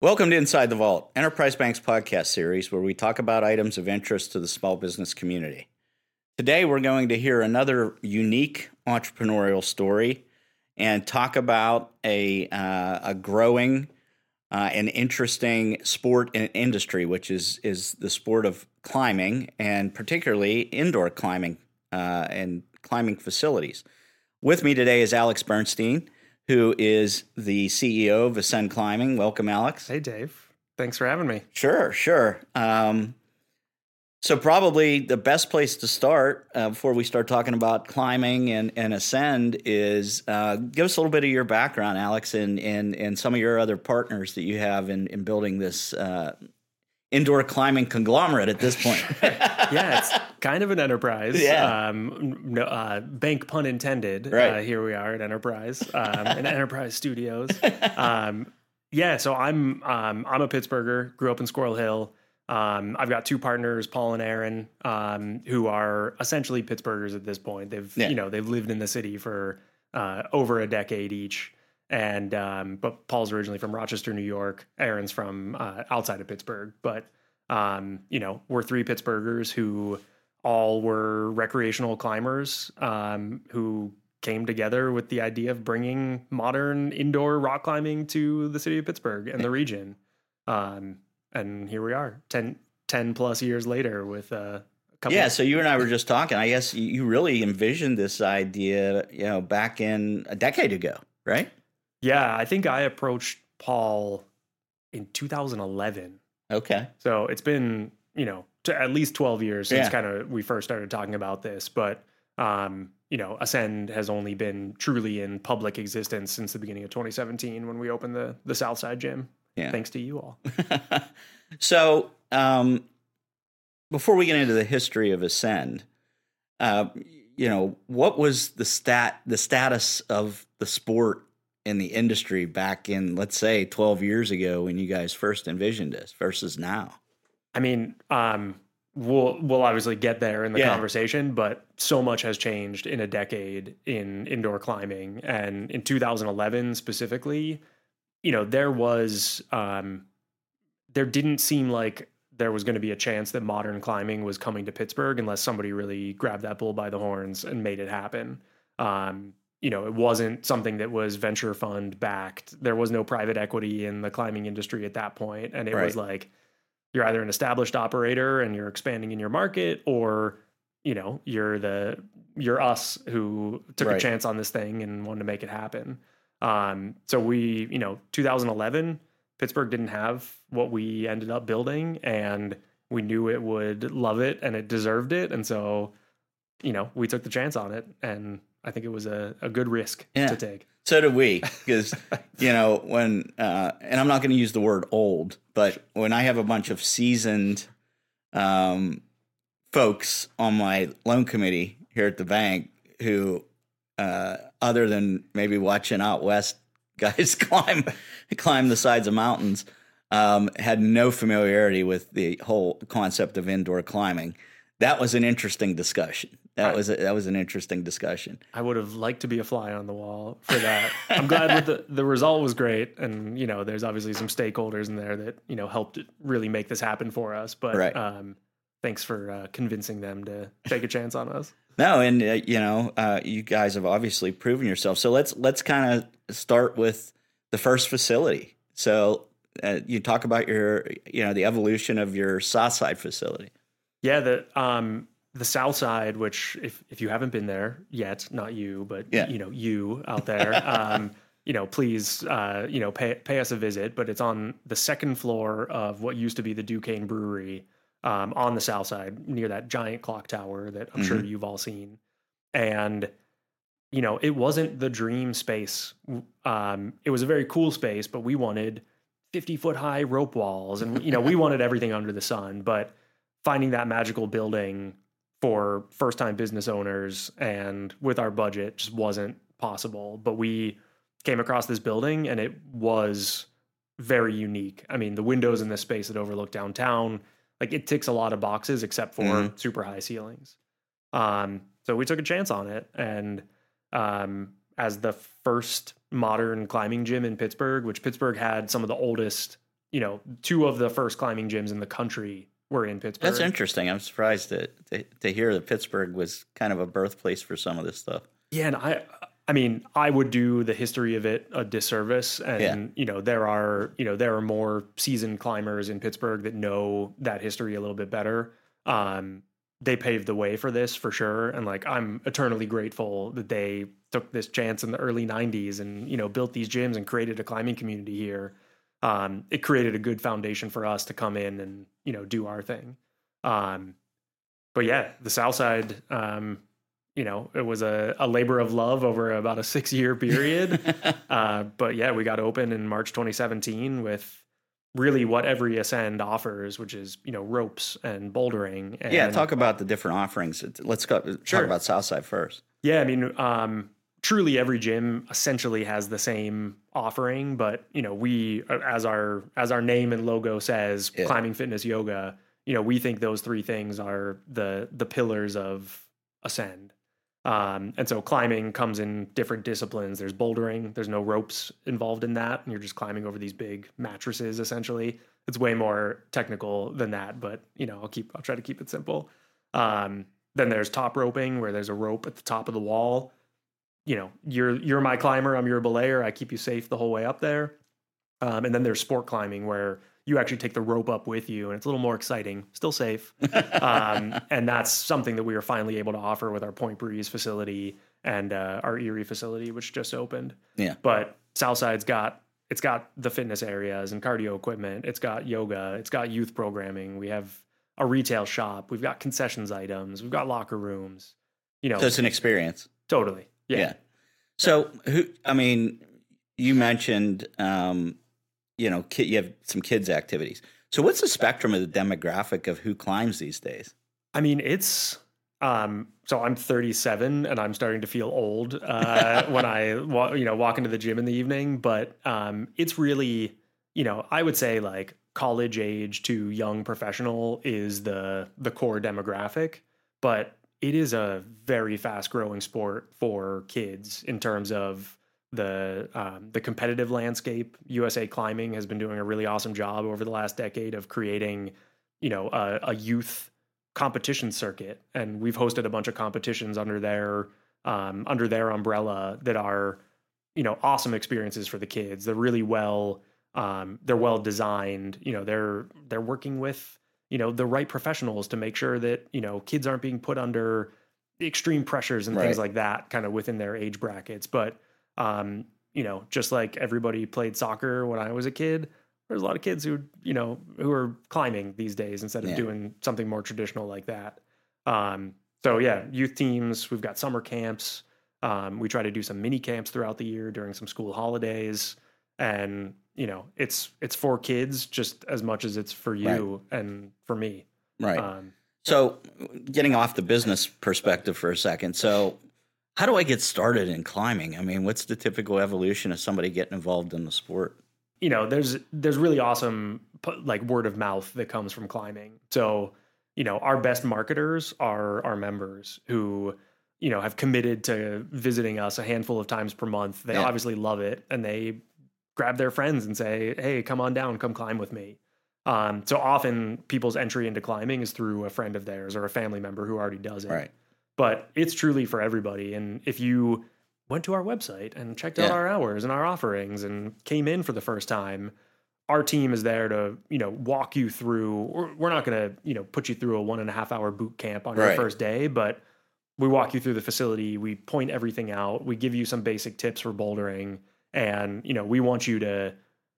Welcome to Inside the Vault, Enterprise Bank's podcast series where we talk about items of interest to the small business community. Today, we're going to hear another unique entrepreneurial story and talk about a, uh, a growing uh, and interesting sport and industry, which is, is the sport of climbing and particularly indoor climbing uh, and climbing facilities. With me today is Alex Bernstein who is the CEO of Ascend Climbing. Welcome, Alex. Hey, Dave. Thanks for having me. Sure, sure. Um, so, probably the best place to start uh, before we start talking about climbing and, and Ascend is uh, give us a little bit of your background, Alex, and, and, and some of your other partners that you have in, in building this uh, indoor climbing conglomerate at this point. yeah, it's kind of an enterprise. Yeah. Um, no, uh, bank pun intended. Right. Uh, here we are at Enterprise, um, in Enterprise Studios. Um, yeah, so I'm um, I'm a Pittsburgher. Grew up in Squirrel Hill. Um, I've got two partners, Paul and Aaron, um, who are essentially Pittsburghers at this point. They've Yeah. you know they've lived in the city for uh, over a decade each. And um, but Paul's originally from Rochester, New York. Aaron's from uh, outside of Pittsburgh. But um, you know, we're three Pittsburghers who all were recreational climbers um, who came together with the idea of bringing modern indoor rock climbing to the city of Pittsburgh and the region. Um, and here we are, 10, 10 plus years later with uh, a couple. yeah, so you and I were just talking. I guess you really envisioned this idea, you know, back in a decade ago, right? Yeah, I think I approached Paul in 2011. Okay. So it's been, you know, at least 12 years since Yeah. kind of we first started talking about this. But, um, you know, Ascend has only been truly in public existence since the beginning of 2017 when we opened the, the Southside Gym. Yeah. Thanks to you all. so, um, before we get into the history of Ascend, uh, you know, what was the stat the status of the sport in the industry back in, let's say, twelve years ago when you guys first envisioned this versus now? I mean, um, we'll we'll obviously get there in the Yeah. conversation, but so much has changed in a decade in indoor climbing, and in 2011 specifically, you know, there was um, there didn't seem like there was going to be a chance that modern climbing was coming to Pittsburgh unless somebody really grabbed that bull by the horns and made it happen. Um, you know, it wasn't something that was venture fund backed. There was no private equity in the climbing industry at that point, and it was like you're either an established operator and you're expanding in your market, or you know, you're the you're us who took Right. a chance on this thing and wanted to make it happen. Um, so we, you know, 2011, Pittsburgh didn't have what we ended up building, and we knew it would love it and it deserved it, and so, you know, we took the chance on it, and I think it was a, a good risk Yeah. to take. So did we, because you know when, uh, and I'm not going to use the word old, but when I have a bunch of seasoned um, folks on my loan committee here at the bank who, uh, other than maybe watching out west guys climb climb the sides of mountains, um, had no familiarity with the whole concept of indoor climbing. That was an interesting discussion. That Right. was a, that was an interesting discussion. I would have liked to be a fly on the wall for that. I'm glad with the the result was great, and you know, there's obviously some stakeholders in there that you know helped really make this happen for us. But Right. um, thanks for uh, convincing them to take a chance on us. No, and uh, you know, uh, you guys have obviously proven yourself. So let's let's kind of start with the first facility. So uh, you talk about your, you know, the evolution of your Southside facility. Yeah, the um the South Side, which if if you haven't been there yet, not you, but Yeah. you know you out there, um, you know, please, uh, you know, pay pay us a visit. But it's on the second floor of what used to be the Duquesne Brewery, um, on the South Side near that giant clock tower that I'm sure you've all seen, and you know, it wasn't the dream space. Um, it was a very cool space, but we wanted 50 foot high rope walls, and you know, we wanted everything under the sun, but finding that magical building for first time business owners and with our budget just wasn't possible. But we came across this building and it was very unique. I mean, the windows in this space that overlook downtown, like it ticks a lot of boxes except for Mhm. super high ceilings. Um, so we took a chance on it and um, as the first modern climbing gym in Pittsburgh, which Pittsburgh had some of the oldest, you know, two of the first climbing gyms in the country were in Pittsburgh. That's interesting. I'm surprised to, to, to hear that Pittsburgh was kind of a birthplace for some of this stuff. Yeah, and I I mean, I would do the history of it a disservice and Yeah. you know, there are, you know, there are more seasoned climbers in Pittsburgh that know that history a little bit better. Um they paved the way for this for sure and like I'm eternally grateful that they took this chance in the early 90s and you know built these gyms and created a climbing community here. Um it created a good foundation for us to come in and, you know, do our thing. Um but yeah, the South Side um you know, it was a, a labor of love over about a six year period. uh, but yeah, we got open in March 2017 with really what every Ascend offers, which is, you know, ropes and bouldering. And yeah, talk about the different offerings. Let's go, Sure. talk about Southside first. Yeah, I mean, um, truly every gym essentially has the same offering, but you know, we uh, as our as our name and logo says, Yeah. climbing, fitness, yoga. You know, we think those three things are the the pillars of ascend. Um, and so climbing comes in different disciplines. There's bouldering. There's no ropes involved in that, and you're just climbing over these big mattresses. Essentially, it's way more technical than that. But you know, I'll keep I'll try to keep it simple. Um, then there's top roping, where there's a rope at the top of the wall. You know, you're you're my climber. I'm your belayer. I keep you safe the whole way up there. Um, and then there's sport climbing, where you actually take the rope up with you, and it's a little more exciting, still safe. um, and that's something that we were finally able to offer with our Point Breeze facility and uh, our Erie facility, which just opened. Yeah. But Southside's got it's got the fitness areas and cardio equipment. It's got yoga. It's got youth programming. We have a retail shop. We've got concessions items. We've got locker rooms. You know, So it's an experience. totally. Yeah. Yeah. So who? I mean, you mentioned, um, you know, you have some kids activities. So what's the spectrum of the demographic of who climbs these days? I mean, it's um so I'm 37 and I'm starting to feel old uh when I wa- you know walk into the gym in the evening, but um it's really, you know, I would say like college age to young professional is the the core demographic, but it is a very fast growing sport for kids in terms of the um, the competitive landscape. USA Climbing has been doing a really awesome job over the last decade of creating, you know, a, a youth competition circuit, and we've hosted a bunch of competitions under their um, under their umbrella that are, you know, awesome experiences for the kids. They're really well um, they're well designed. You know, they're they're working with you know the right professionals to make sure that you know kids aren't being put under extreme pressures and things like that, kind of within their age brackets. But um, you know, just like everybody played soccer when I was a kid, there's a lot of kids who you know who are climbing these days instead of Yeah. doing something more traditional like that. Um, so yeah, youth teams. We've got summer camps. Um, we try to do some mini camps throughout the year during some school holidays, and you know, it's it's for kids just as much as it's for you and for me. Right. Um, So, getting off the business perspective for a second. So, how do I get started in climbing? I mean, what's the typical evolution of somebody getting involved in the sport? you know there's there's really awesome like word of mouth that comes from climbing so you know our best marketers are our members who you know have committed to visiting us a handful of times per month they Yeah. obviously love it and they grab their friends and say hey come on down come climb with me um, so often people's entry into climbing is through a friend of theirs or a family member who already does it Right. but it's truly for everybody. And if you went to our website and checked out Yeah. our hours and our offerings and came in for the first time, our team is there to you know walk you through. We're, we're not going to you know put you through a one and a half hour boot camp on your first day, but we walk you through the facility. We point everything out. We give you some basic tips for bouldering, and you know we want you to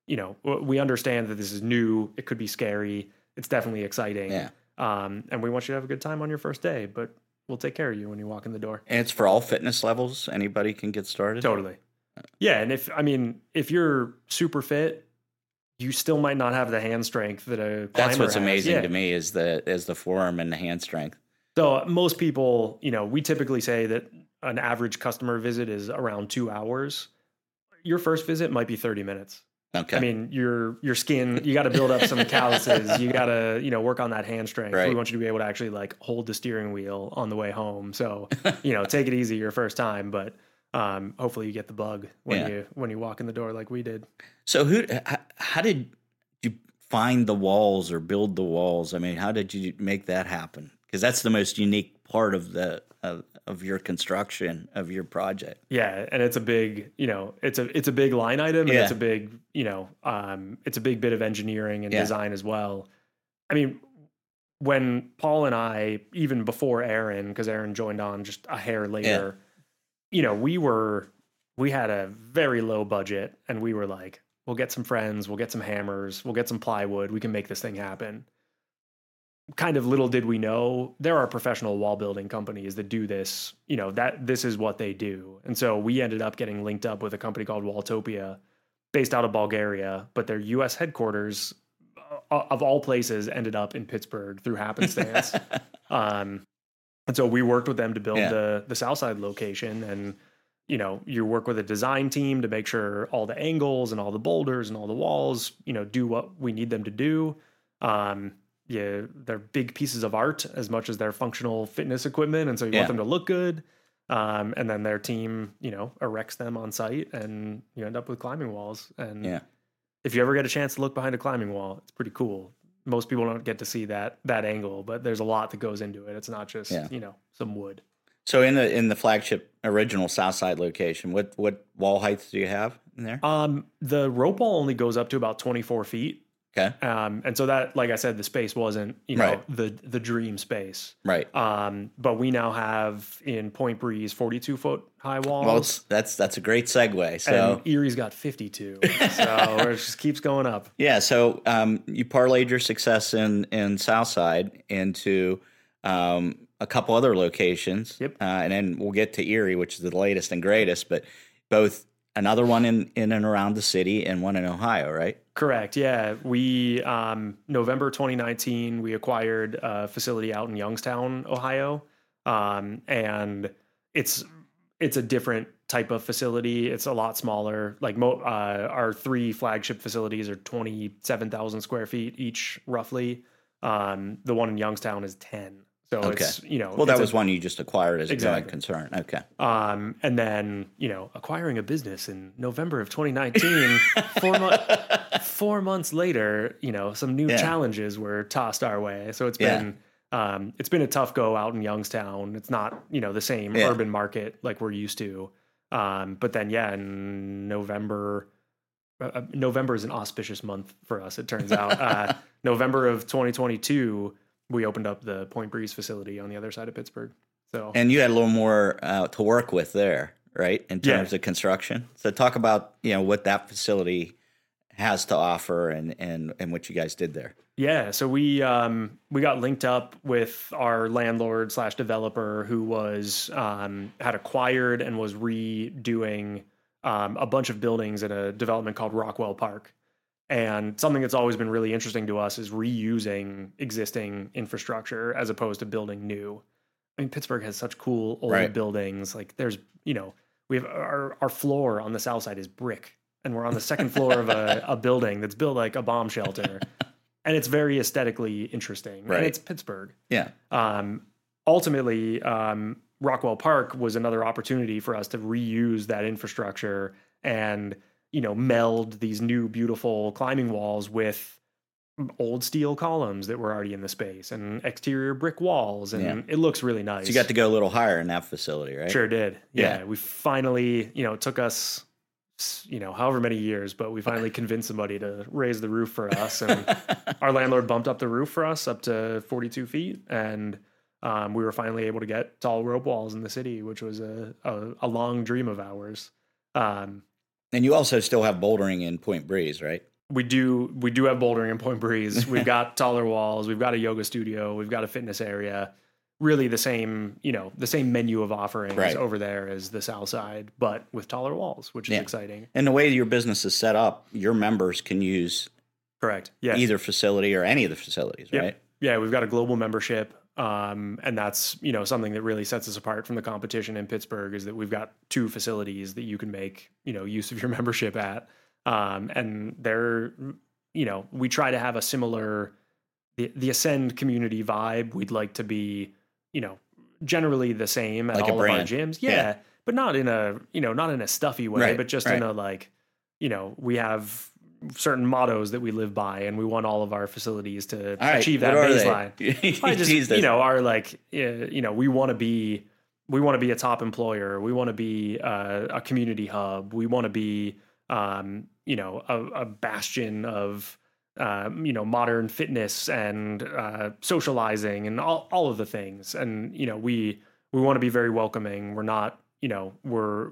you know we understand that this is new. It could be scary. It's definitely exciting. Yeah. Um, and we want you to have a good time on your first day, but we'll take care of you when you walk in the door. And it's for all fitness levels. Anybody can get started. Totally. Yeah, and if I mean, if you're super fit, you still might not have the hand strength that a That's what's has. amazing Yeah. to me is the is the forearm and the hand strength. So most people, you know, we typically say that an average customer visit is around two hours. Your first visit might be 30 minutes. Okay. I mean, your your skin, you got to build up some calluses. You got to, you know, work on that hand strength. Right. We want you to be able to actually like hold the steering wheel on the way home. So, you know, take it easy your first time, but um, hopefully you get the bug when Yeah. you when you walk in the door like we did. So who? h- How did you find the walls or build the walls? I mean, how did you make that happen? Because that's the most unique part of the of, of your construction of your project. Yeah, and it's a big, you know, it's a it's a big line item, and Yeah. it's a big, you know, um, it's a big bit of engineering and Yeah. design as well. I mean, when Paul and I, even before Aaron, because Aaron joined on just a hair later, you know, we were we had a very low budget, and we were like, we'll get some friends, we'll get some hammers, we'll get some plywood, we can make this thing happen. Kind of little did we know there are professional wall building companies that do this. You know that this is what they do, and so we ended up getting linked up with a company called Walltopia, based out of Bulgaria, but their U.S. headquarters, uh, of all places, ended up in Pittsburgh through happenstance. um, and so we worked with them to build Yeah. the the Southside location, and you know you work with a design team to make sure all the angles and all the boulders and all the walls, you know, do what we need them to do. Um, yeah, they're big pieces of art as much as they're functional fitness equipment, and so you Yeah. want them to look good. Um, and then their team, you know, erects them on site, and you end up with climbing walls. And Yeah. if you ever get a chance to look behind a climbing wall, it's pretty cool. Most people don't get to see that that angle, but there's a lot that goes into it. It's not just Yeah. you know some wood. So in the in the flagship original Southside location, what what wall heights do you have in there? Um, the rope wall only goes up to about 24 feet. Okay, Um, and so that, like I said, the space wasn't, you know, Right. the the dream space. right. Um, but we now have in Point Breeze 42 foot high walls. Well, that's that's a great segue. So and Erie's got 52. so it just keeps going up. yeah, so um, you parlayed your success in in Southside into um, a couple other locations. Yep. Uh, and then we'll get to Erie, which is the latest and greatest, but both another one in in and around the city and one in Ohio, right? Correct. Yeah. We, um, November 2019, we acquired a facility out in Youngstown, Ohio. Um, and it's, it's a different type of facility. It's a lot smaller. Like mo- uh, our three flagship facilities are 27,000 square feet each, roughly. Um, the one in Youngstown is 10. So Okay. it's, you know, Well, that it's a- was one you just acquired as a going concern. Okay. um, and then, you know, acquiring a business in November of 2019, four, mo- four months later, you know, some new Yeah. challenges were tossed our way. So it's Yeah. been, um, it's been a tough go out in Youngstown. It's not, you know, the same Yeah. urban market like we're used to. Um, but then, yeah, in November, uh, uh, November is an auspicious month for us. It turns out, uh, November of 2022, we opened up the Point Breeze facility on the other side of Pittsburgh. So And you had a little more uh, to work with there, right? In Yeah. terms of construction. So talk about you know what that facility has to offer and and and what you guys did there. Yeah, so we um, we got linked up with our landlord slash developer who was um, had acquired and was redoing um, a bunch of buildings in a development called Rockwell Park. And something that's always been really interesting to us is reusing existing infrastructure as opposed to building new. I mean, Pittsburgh has such cool old Right. buildings. Like there's, you know, we have our, our floor on the south side is brick, and we're on the second floor of a, a building that's built like a bomb shelter. and it's very aesthetically interesting. Right. And it's Pittsburgh. Yeah. Um, ultimately, um, Rockwell Park was another opportunity for us to reuse that infrastructure and you know meld these new beautiful climbing walls with old steel columns that were already in the space and exterior brick walls and Yeah. it looks really nice. So you got to go a little higher in that facility, right? Sure did. Yeah. Yeah. We finally, you know, it took us, you know, however many years, but we finally convinced somebody to raise the roof for us. And our landlord bumped up the roof for us up to 42 feet. And um, we were finally able to get tall rope walls in the city, which was a, a, a long dream of ours. Um, And you also still have bouldering in Point Breeze, right? we do we do have bouldering in Point Breeze. We've got taller walls. We've got a yoga studio. We've got a fitness area. Really, the same you know the same menu of offerings Right. over there as the South Side, but with taller walls, which is Yeah. exciting. And the way your business is set up, your members can use Correct. Yeah. either facility or any of the facilities, Yep. right? Yeah, we've got a global membership, um, and that's you know something that really sets us apart from the competition in Pittsburgh is that we've got two facilities that you can make you know use of your membership at, um, and they're you know we try to have a similar the the Ascend community vibe. We'd like to be you know generally the same at Like all of our gyms. Yeah. Yeah. but not in a you know not in a stuffy way, Right, but just right. in a like you know we have certain mottos that we live by, and we want all of our facilities to right, achieve that baseline. I just Teased us. you know are like uh, you know we want to be we want to be a top employer. We want to be uh, a community hub. We want to be um, you know a, a bastion of um, you know modern fitness and uh, socializing and all all of the things. And you know we we want to be very welcoming. We're not you know we're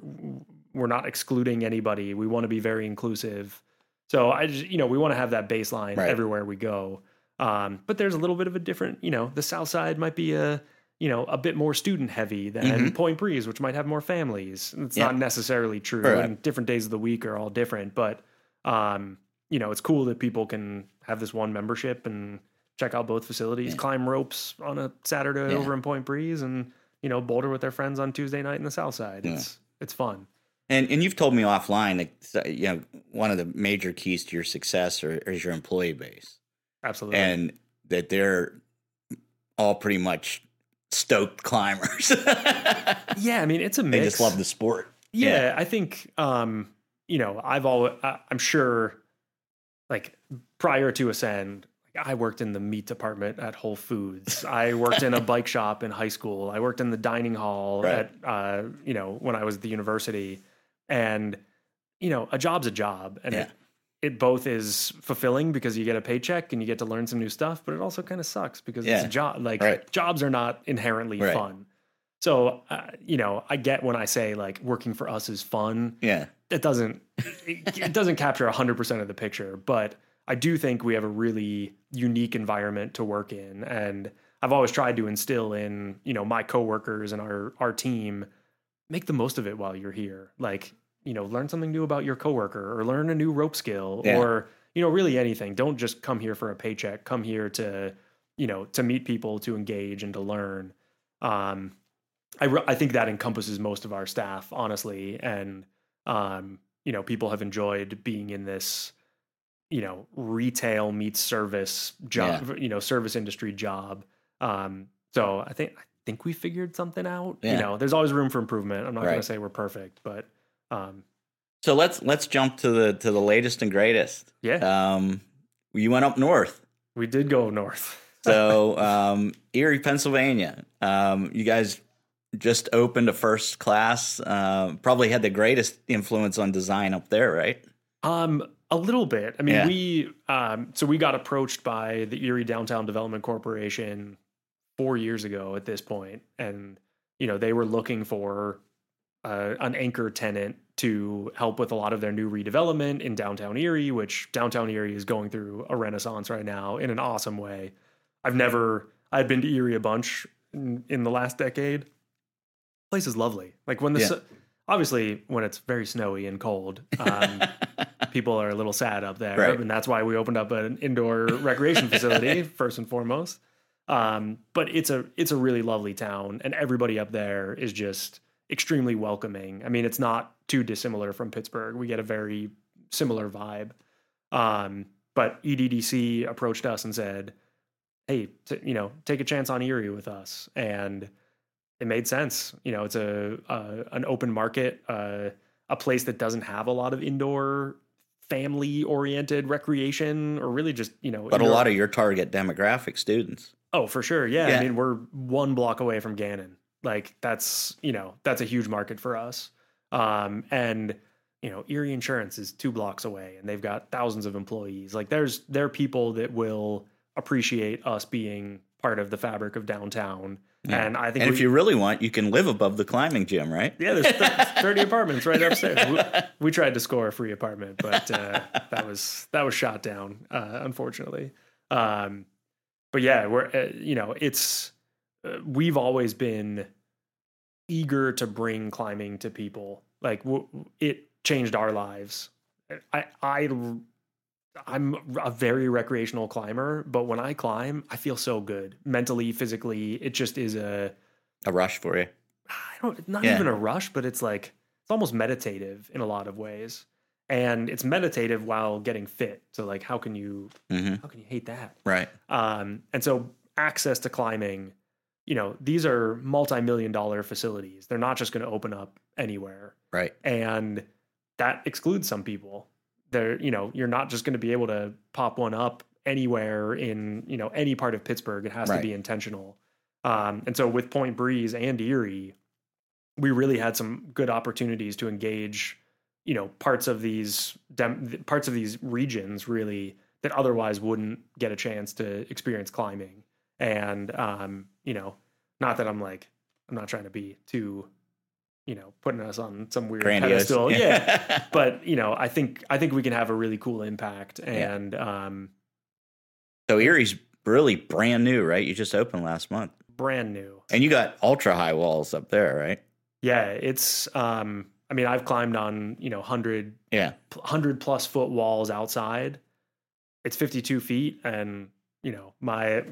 we're not excluding anybody. We want to be very inclusive. So I just you know we want to have that baseline Right. everywhere we go. Um, but there's a little bit of a different, you know, the South Side might be a, you know, a bit more student heavy than Mhm. Point Breeze, which might have more families. It's Yeah. not necessarily true, Right. and different days of the week are all different. But, um, you know, it's cool that people can have this one membership and check out both facilities, Yeah. climb ropes on a Saturday Yeah. over in Point Breeze, and you know, boulder with their friends on Tuesday night in the South Side. It's it's fun. And and you've told me offline that you know one of the major keys to your success are, is your employee base, Absolutely. and that they're all pretty much stoked climbers. yeah, I mean, it's a they just love the sport. Yeah, I think um, you know, I've always I'm sure like prior to Ascend, I worked in the meat department at Whole Foods. I worked in a bike shop in high school. I worked in the dining hall Right. at uh, you know, when I was at the university. And you know, a job's a job and it it both is fulfilling because you get a paycheck and you get to learn some new stuff, but it also kind of sucks because it's a job. Like Right. jobs are not inherently Right. fun. So, uh, you know, I get when I say like working for us is fun. Yeah, It doesn't it, it doesn't capture 100% of the picture, but I do think we have a really unique environment to work in and I've always tried to instill in, you know, my coworkers and our our team make the most of it while you're here. Like, you know, learn something new about your coworker or learn a new rope skill Yeah. or, you know, really anything. Don't just come here for a paycheck. Come here to, you know, to meet people, to engage and to learn. Um, I, re- I think that encompasses most of our staff, honestly. And, um, you know, people have enjoyed being in this, you know, retail meets service job, you know, service industry job. Um, so I think, think we figured something out. Yeah. You know, there's always room for improvement. I'm not going to say we're perfect, but, um, So let's let's jump to the to the latest and greatest. yeah, Um, you went up north, we did go north. so um, Erie, Pennsylvania. Um, you guys just opened a first class. Uh, probably had the greatest influence on design up there, right? Um, a little bit. I mean, Yeah. we um, so we got approached by the Erie Downtown Development Corporation four years ago at this point, and you know they were looking for uh, an anchor tenant to help with a lot of their new redevelopment in downtown Erie, which downtown Erie is going through a renaissance right now in an awesome way. I've never I've been to Erie a bunch in, in the last decade. Place is lovely. Like when the Yeah. su- obviously when it's very snowy and cold. Um, people are a little sad up there, Right. and that's why we opened up an indoor recreation facility first and foremost. Um, but it's a it's a really lovely town, and everybody up there is just extremely welcoming. I mean, it's not too dissimilar from Pittsburgh. We get a very similar vibe. Um, but EDDC approached us and said, "Hey, t- you know, take a chance on Erie with us," and it made sense. You know, it's a, a an open market, uh, a place that doesn't have a lot of indoor family oriented recreation or really just you know but a lot of your target demographic students. Oh for sure yeah. Yeah. i mean we're one block away from gannon like that's you know that's a huge market for us um and you know erie insurance is two blocks away and they've got thousands of employees like there's there are people that will appreciate us being part of the fabric of downtown Yeah. and i think And we, if you really want, you can live above the climbing gym, right? yeah, there's th- 30 apartments right upstairs. We, we tried to score a free apartment, but uh, that was that was shot down, uh, unfortunately. Um, but yeah, we're uh, you know it's uh, we've always been eager to bring climbing to people. Like w- it changed our lives. I I I'm a very recreational climber, but when I climb, I feel so good mentally, physically. It just is a A rush for you. I don't not Yeah. even a rush, but it's like it's almost meditative in a lot of ways. And it's meditative while getting fit. So like how can you hmm how can you hate that? Right. Um and so access to climbing, you know, these are multi-million dollar facilities. They're not just going to open up anywhere. Right. And that excludes some people. There, you know, you're not just going to be able to pop one up anywhere in, you know, any part of Pittsburgh. It has Right. to be intentional. Um, and so with Point Breeze and Erie, we really had some good opportunities to engage, you know, parts of these dem- parts of these regions really that otherwise wouldn't get a chance to experience climbing. And um, you know, not that I'm like I'm not trying to be too, you know, putting us on some weird Grandiose. pedestal. Yeah. but you know, I think I think we can have a really cool impact Yeah. and um so Erie's really brand new, right? You just opened last month. brand new. And you got ultra high walls up there, right? Yeah, it's um I mean, I've climbed on, you know, 100 Yeah. 100 plus foot walls outside. It's 52 feet and you know, my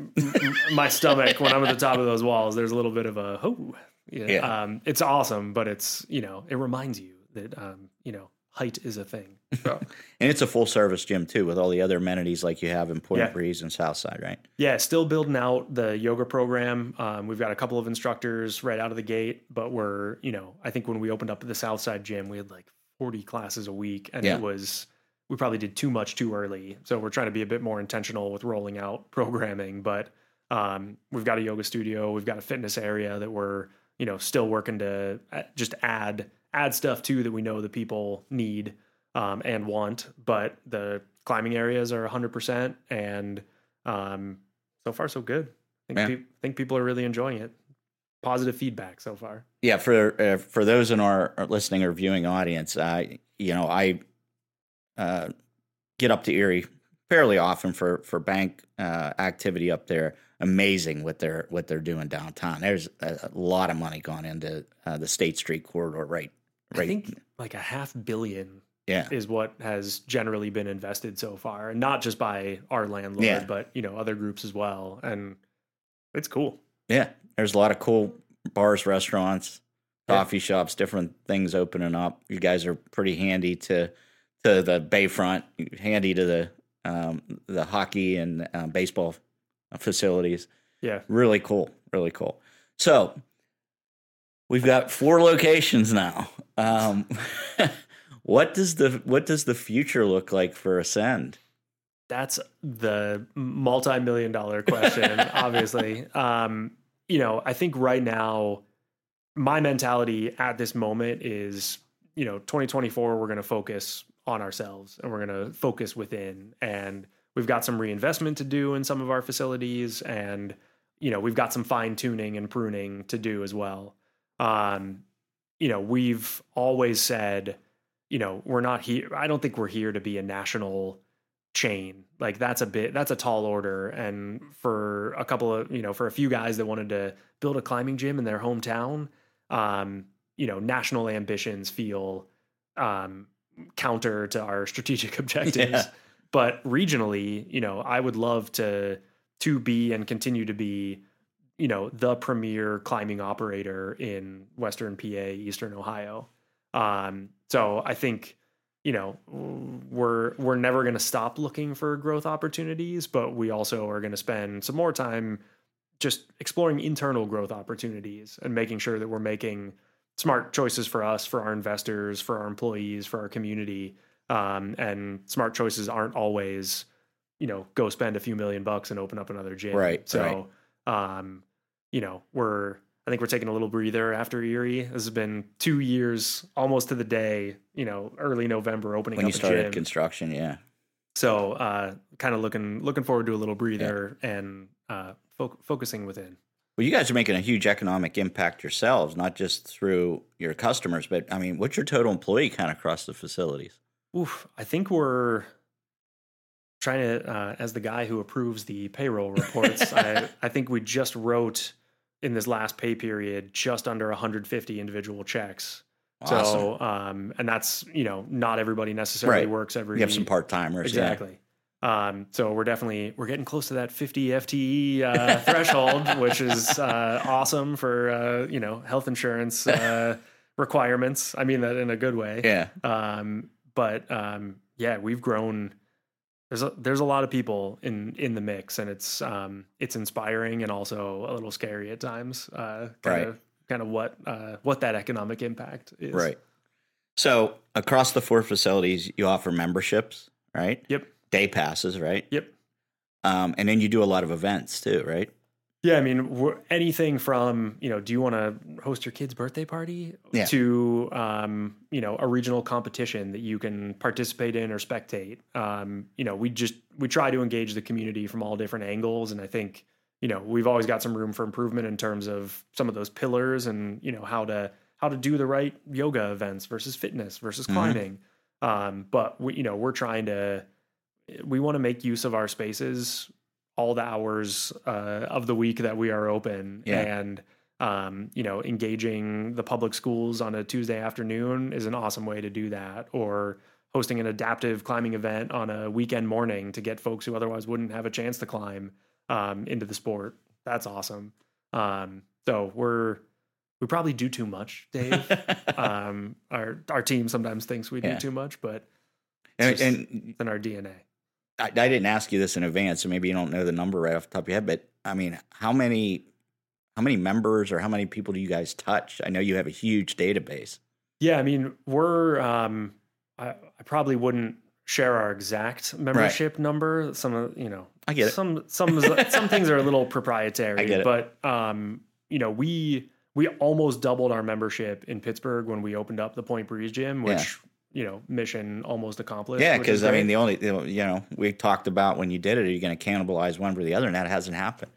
my stomach when I'm at the top of those walls, there's a little bit of a oh, yeah. Yeah. Um, it's awesome, but it's you know, it reminds you that um, you know, height is a thing. So, And it's a full service gym too, with all the other amenities like you have in Point Yeah. Breeze and Southside, right? yeah, still building out the yoga program. Um, we've got a couple of instructors right out of the gate, but we're you know, I think when we opened up the Southside gym, we had like 40 classes a week, and Yeah. it was we probably did too much too early. So we're trying to be a bit more intentional with rolling out programming. But um, we've got a yoga studio, we've got a fitness area that we're you know still working to uh, just add add stuff to that we know the people need um, and want. But the climbing areas are 100%, and um, so far so good. I think, peop think people are really enjoying it. Positive feedback so far. Yeah, for uh, for those in our, our listening or viewing audience, I you know I uh, get up to Erie fairly often for for bank uh, activity up there. Amazing what they're what they're doing downtown. There's a, a lot of money gone into uh, the State Street corridor, right? Right. I think like a half billion Yeah, is what has generally been invested so far, and not just by our landlord, Yeah. but you know other groups as well. And it's cool. yeah. There's a lot of cool bars, restaurants, Yeah. coffee shops, different things opening up. You guys are pretty handy to to the Bayfront, handy to the um, the hockey and uh, baseball facilities. Yeah, Really cool, really cool. So we've got four locations now. Um, what does the what does the future look like for Ascend? that's the multi-million dollar question. obviously, um, you know, I think right now, my mentality at this moment is, you know, 2024. We're going to focus on ourselves and we're going to focus within and we've got some reinvestment to do in some of our facilities and you know we've got some fine tuning and pruning to do as well um you know we've always said you know we're not here i don't think we're here to be a national chain. Like that's a bit that's a tall order. And for a couple of you know for a few guys that wanted to build a climbing gym in their hometown um you know national ambitions feel um counter to our strategic objectives. Yeah. but regionally you know i would love to to be and continue to be you know the premier climbing operator in western pa eastern ohio um so i think you know we're we're never going to stop looking for growth opportunities but we also are going to spend some more time just exploring internal growth opportunities and making sure that we're making smart choices for us for our investors for our employees for our community. Um, and smart choices aren't always you know go spend a few million bucks and open up another gym. Right, so um you know we're i think we're taking a little breather after erie this has been two years almost to the day you know early november opening When up you started gym construction, yeah. so uh kind of looking looking forward to a little breather and uh fo- focusing within Well, you guys are making a huge economic impact yourselves, not just through your customers, but I mean, what's your total employee count across the facilities? Oof, I think we're trying to, uh, as the guy who approves the payroll reports, I, I think we just wrote in this last pay period just under 150 individual checks. Awesome. So, um, and that's, you know, not everybody necessarily Right. works every you have some part timers. Exactly. Um, so we're definitely we're getting close to that 50 FTE uh, threshold, which is uh, awesome for uh, you know health insurance uh, requirements. I mean that in a good way. Yeah. Um, but um, yeah, we've grown. There's a, there's a lot of people in in the mix, and it's um, it's inspiring and also a little scary at times. Uh, kind Right. of kind kind of what uh, what that economic impact is. Right. So across the four facilities, you offer memberships, right? Yep. Day passes, right? Yep. Um, and then you do a lot of events too, right? Yeah, I mean, anything from you know, do you want to host your kid's birthday party Yeah. to um, you know a regional competition that you can participate in or spectate. Um, you know, we just we try to engage the community from all different angles, and I think you know we've always got some room for improvement in terms of some of those pillars and you know how to how to do the right yoga events versus fitness versus Mhm. climbing. Um, but we you know we're trying to we want to make use of our spaces all the hours uh, of the week that we are open Yeah. and um, you know engaging the public schools on a tuesday afternoon is an awesome way to do that or hosting an adaptive climbing event on a weekend morning to get folks who otherwise wouldn't have a chance to climb um, into the sport. That's awesome. Um, so we're we probably do too much dave. Um, our our team sometimes thinks we do too much but and, just- and it's in our dna I, I didn't ask you this in advance, so maybe you don't know the number right off the top of your head. But I mean, how many how many members or how many people do you guys touch? I know you have a huge database. Yeah, I mean, we're um I, I probably wouldn't share our exact membership number. Some of you know, I get it. Some some some things are a little proprietary, I get it. but um you know, we we almost doubled our membership in Pittsburgh when we opened up the Point Breeze gym, which. You know, mission almost accomplished. Yeah, because I mean, the only you know we talked about when you did it, are you going to cannibalize one for the other, and that hasn't happened.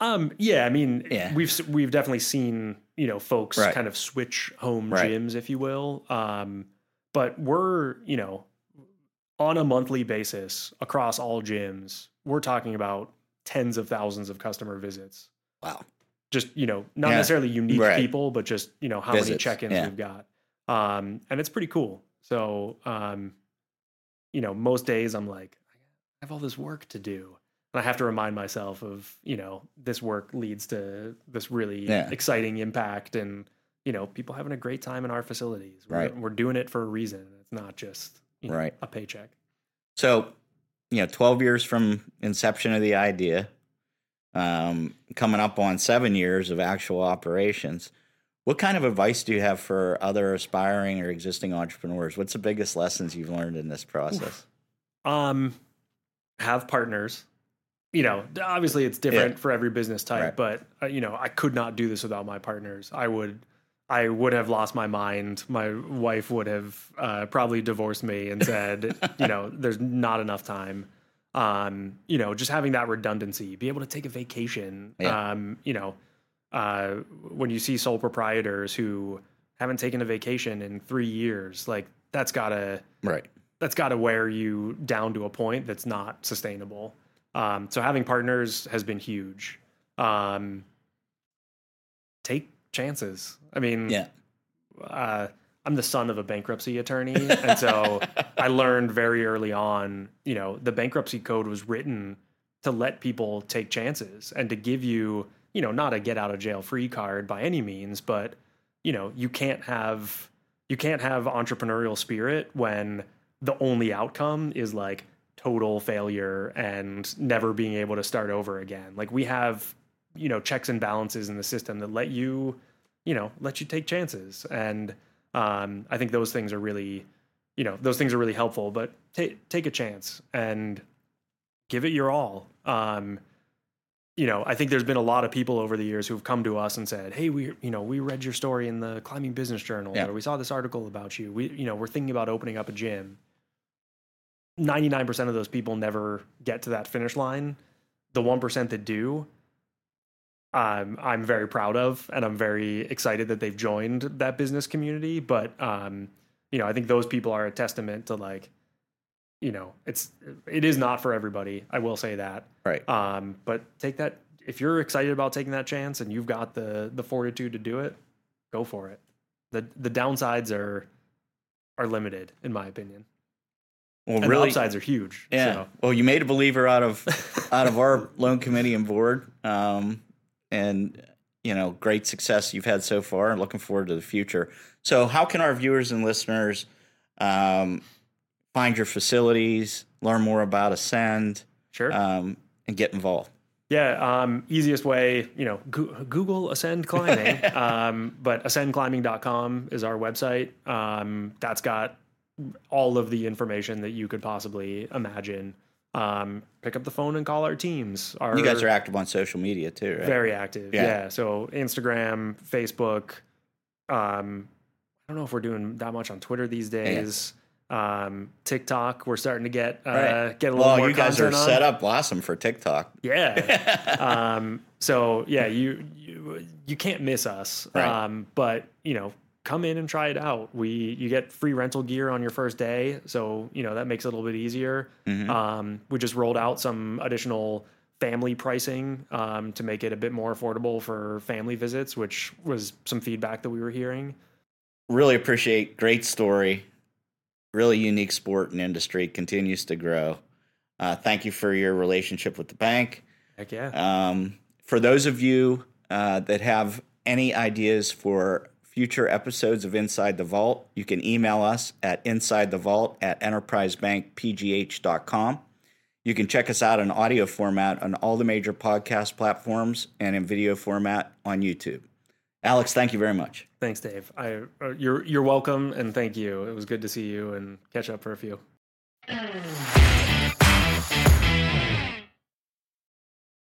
Um, yeah, I mean, Yeah. we've we've definitely seen you know folks Right. kind of switch home Right. gyms, if you will. Um, but we're you know on a monthly basis across all gyms, we're talking about tens of thousands of customer visits. Wow. Just you know, not Yeah. necessarily unique Right. people, but just you know how many check-ins yeah. we've got, um, and it's pretty cool. So, um, you know, most days I'm like, I have all this work to do. And I have to remind myself of, you know, this work leads to this really Yeah. exciting impact and, you know, people having a great time in our facilities. We're, Right. we're doing it for a reason. It's not just, you know, Right. a paycheck. So, you know, 12 years from inception of the idea, um, coming up on seven years of actual operations. What kind of advice do you have for other aspiring or existing entrepreneurs? What's the biggest lessons you've learned in this process? Um, have partners. You know, obviously it's different for every business type, Right. but uh, you know, I could not do this without my partners. I would, I would have lost my mind. My wife would have uh, probably divorced me and said, you know, there's not enough time. Um, you know, just having that redundancy, be able to take a vacation. Yeah. Um, you know, uh, when you see sole proprietors who haven't taken a vacation in three years, like that's gotta Right. that's got to wear you down to a point that's not sustainable. Um, so having partners has been huge. Um, take chances. I mean, Yeah. uh, I'm the son of a bankruptcy attorney, and so I learned very early on. You know, the bankruptcy code was written to let people take chances and to give you, you know, not a get out of jail free card by any means, but you know, you can't have you can't have entrepreneurial spirit when the only outcome is like total failure and never being able to start over again. Like we have, you know, checks and balances in the system that let you, you know, let you take chances. And um, I think those things are really, you know, those things are really helpful. But take take a chance and give it your all. Um, you know, I think there's been a lot of people over the years who've come to us and said, "Hey, we, you know, we read your story in the Climbing Business Journal, Yeah. or we saw this article about you. We, you know, we're thinking about opening up a gym." 99% of those people never get to that finish line. The 1% that do, um, I'm very proud of, and I'm very excited that they've joined that business community. But, um, you know, I think those people are a testament to like, you know, it's, it is not for everybody. I will say that. Right. Um, but take that, if you're excited about taking that chance and you've got the, the fortitude to do it, go for it. The, the downsides are, are limited in my opinion. Well, And really, the upsides are huge. Yeah. So. Well, you made a believer out of out of our loan committee and board, um, and you know, great success you've had so far, and looking forward to the future. So, how can our viewers and listeners um, find your facilities, learn more about Ascend, Sure. um, and get involved? Yeah, um, easiest way, you know, Google Ascend Climbing, um, but ascendclimbing.com is our website. Um, that's got all of the information that you could possibly imagine. Um, pick up the phone and call our teams. Our, You guys are active on social media too, right? very active. Yeah. Yeah. So Instagram, Facebook. Um, I don't know if we're doing that much on Twitter these days. Um, TikTok, we're starting to get uh, Right. get a little well, more you guys are on. set up awesome for TikTok. Yeah. um, so yeah, you, you you can't miss us. Right. Um, but you know, come in and try it out. We you get free rental gear on your first day, so you know that makes it a little bit easier. Mhm. Um, we just rolled out some additional family pricing um, to make it a bit more affordable for family visits, which was some feedback that we were hearing. Really appreciate. Great story. Really unique sport and industry continues to grow. Uh, thank you for your relationship with the bank. Heck yeah. Um, for those of you uh, that have any ideas for future episodes of Inside the Vault, you can email us at insidethevault at enterprisebankpgh.com. You can check us out in audio format on all the major podcast platforms and in video format on YouTube. Alex, thank you very much. Thanks, Dave. I uh, you're you're welcome, and thank you. It was good to see you and catch up for a few.